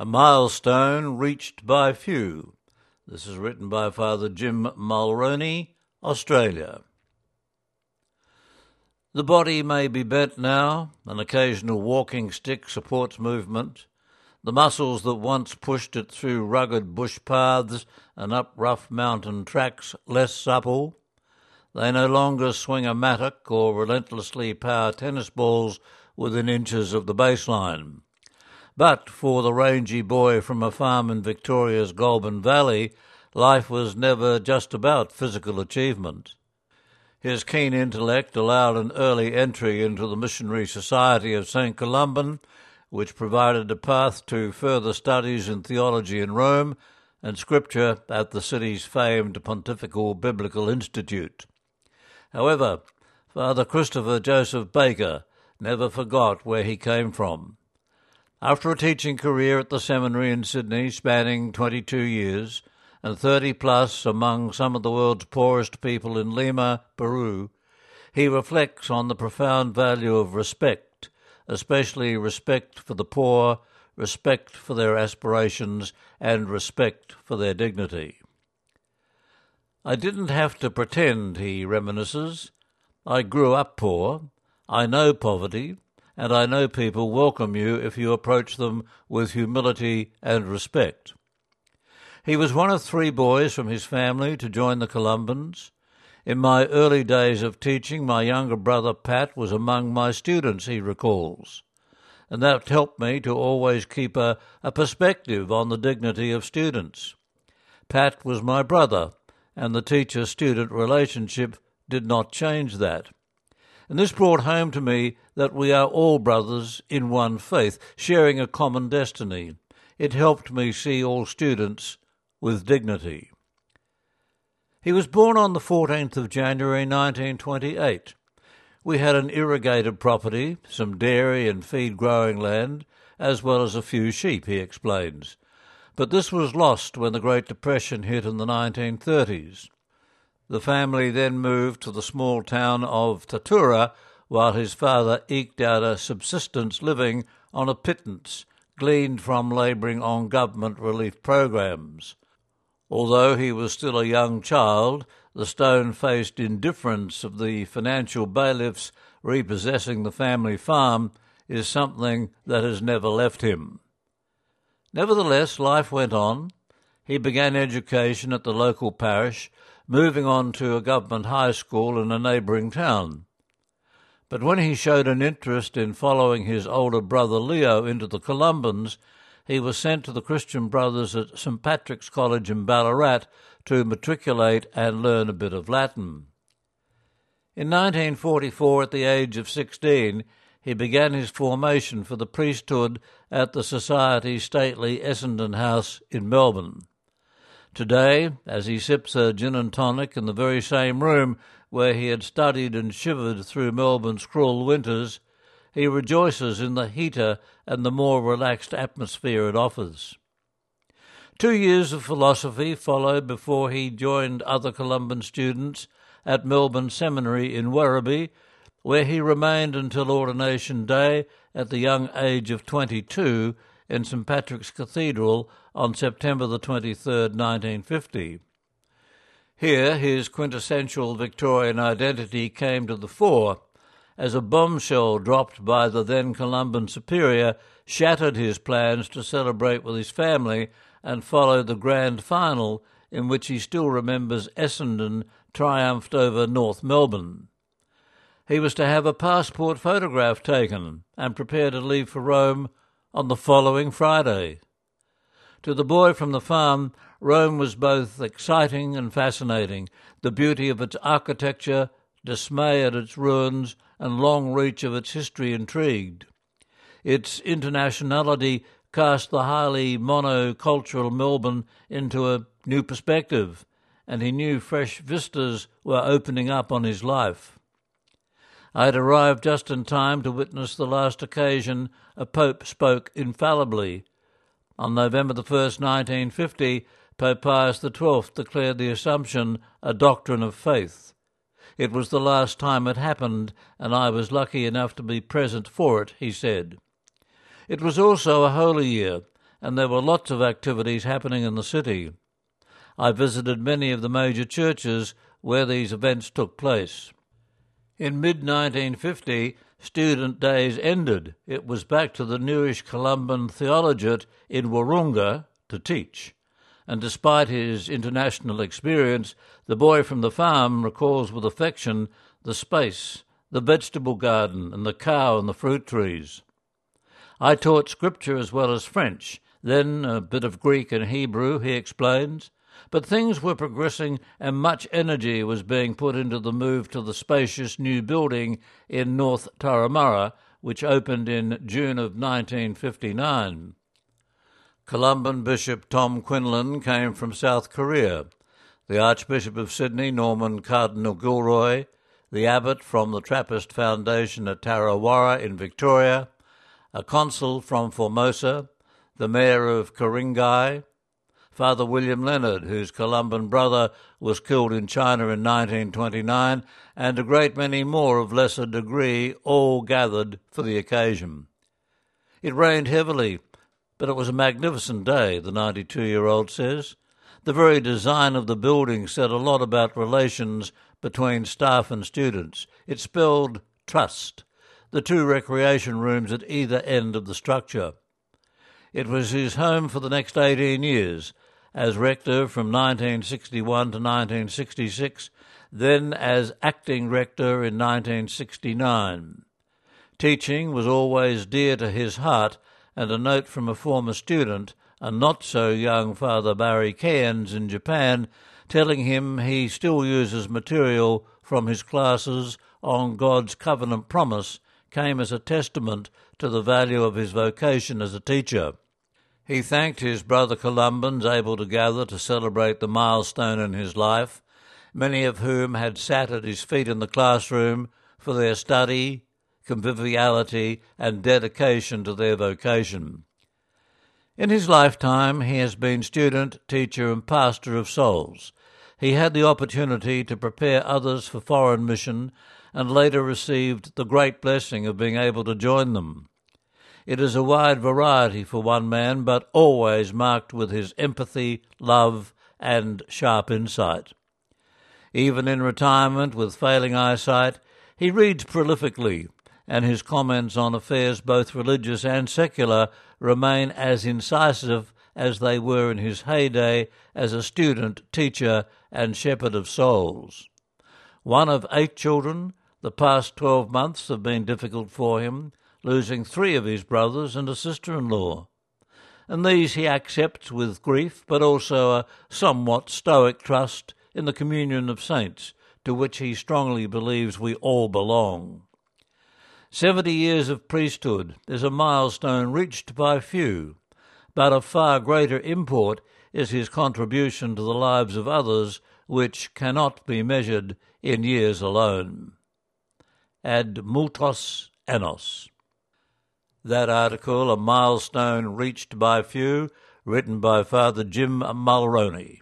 A milestone reached by few. This is written by Father Jim Mulroney, Australia. The body may be bent now, an occasional walking stick supports movement. The muscles that once pushed it through rugged bush paths and up rough mountain tracks less supple. They no longer swing a mattock or relentlessly power tennis balls within inches of the baseline. But for the rangy boy from a farm in Victoria's Goulburn Valley, life was never just about physical achievement. His keen intellect allowed an early entry into the Missionary Society of St. Columban, which provided a path to further studies in theology in Rome and scripture at the city's famed Pontifical Biblical Institute. However, Father Christopher Joseph Baker never forgot where he came from. After a teaching career at the seminary in Sydney spanning 22 years and 30 plus among some of the world's poorest people in Lima, Peru, he reflects on the profound value of respect, especially respect for the poor, respect for their aspirations, and respect for their dignity. I didn't have to pretend, he reminisces. I grew up poor. I know poverty, and I know people welcome you if you approach them with humility and respect. He was one of three boys from his family to join the Columbans. In my early days of teaching, my younger brother Pat was among my students, he recalls, and that helped me to always keep a, a perspective on the dignity of students. Pat was my brother, and the teacher student relationship did not change that. And this brought home to me that we are all brothers in one faith, sharing a common destiny. It helped me see all students with dignity. He was born on the 14th of January 1928. We had an irrigated property, some dairy and feed growing land, as well as a few sheep, he explains. But this was lost when the Great Depression hit in the 1930s. The family then moved to the small town of Tatura, while his father eked out a subsistence living on a pittance gleaned from labouring on government relief programs. Although he was still a young child, the stone faced indifference of the financial bailiffs repossessing the family farm is something that has never left him. Nevertheless, life went on. He began education at the local parish moving on to a government high school in a neighbouring town. But when he showed an interest in following his older brother Leo into the Columbans, he was sent to the Christian Brothers at St. Patrick's College in Ballarat to matriculate and learn a bit of Latin. In 1944, at the age of 16, he began his formation for the priesthood at the Society's stately Essendon House in Melbourne. Today, as he sips a gin and tonic in the very same room where he had studied and shivered through Melbourne's cruel winters, he rejoices in the heater and the more relaxed atmosphere it offers. Two years of philosophy followed before he joined other Columban students at Melbourne Seminary in Werribee, where he remained until ordination day at the young age of 22 in St Patrick's Cathedral on September the 23rd, 1950. Here his quintessential Victorian identity came to the fore as a bombshell dropped by the then Columban superior shattered his plans to celebrate with his family and follow the grand final in which he still remembers Essendon triumphed over North Melbourne. He was to have a passport photograph taken and prepare to leave for Rome on the following Friday. To the boy from the farm, Rome was both exciting and fascinating. The beauty of its architecture, dismay at its ruins, and long reach of its history intrigued. Its internationality cast the highly monocultural Melbourne into a new perspective, and he knew fresh vistas were opening up on his life. I had arrived just in time to witness the last occasion a pope spoke infallibly. On November the 1st, 1950, Pope Pius XII declared the Assumption a doctrine of faith. It was the last time it happened, and I was lucky enough to be present for it, he said. It was also a holy year, and there were lots of activities happening in the city. I visited many of the major churches where these events took place. In mid 1950, student days ended. It was back to the newish Columban Theologiate in Wahroonga to teach. And despite his international experience, the boy from the farm recalls with affection the space, the vegetable garden, and the cow and the fruit trees. I taught scripture as well as French, then a bit of Greek and Hebrew, he explains. But things were progressing and much energy was being put into the move to the spacious new building in North Turramurra, which opened in June of 1959. Columban Bishop Tom Quinlan came from South Korea. The Archbishop of Sydney, Norman Cardinal Gilroy, the abbot from the Trappist Foundation at Tarrawarra in Victoria, a consul from Formosa, the mayor of Ku-ring-gai, Father William Leonard, whose Columban brother was killed in China in 1929, and a great many more of lesser degree, all gathered for the occasion. It rained heavily, but it was a magnificent day, the 92 year old says. The very design of the building said a lot about relations between staff and students. It spelled trust, the two recreation rooms at either end of the structure. It was his home for the next 18 years, as rector from 1961 to 1966, then as acting rector in 1969. Teaching was always dear to his heart, and a note from a former student, a not so young Father Barry Cairns in Japan, telling him he still uses material from his classes on God's covenant promise, came as a testament to the value of his vocation as a teacher. He thanked his brother Columbans able to gather to celebrate the milestone in his life, many of whom had sat at his feet in the classroom for their study, conviviality, and dedication to their vocation. In his lifetime, he has been student, teacher, and pastor of souls. He had the opportunity to prepare others for foreign mission and later received the great blessing of being able to join them. It is a wide variety for one man, but always marked with his empathy, love, and sharp insight. Even in retirement with failing eyesight, he reads prolifically, and his comments on affairs both religious and secular remain as incisive as they were in his heyday as a student, teacher, and shepherd of souls. One of eight children, the past twelve months have been difficult for him, losing three of his brothers and a sister in law. And these he accepts with grief, but also a somewhat stoic trust in the communion of saints, to which he strongly believes we all belong. Seventy years of priesthood is a milestone reached by few, but of far greater import is his contribution to the lives of others, which cannot be measured in years alone. Ad multos annos that article, A Milestone Reached by Few, written by Father Jim Mulroney.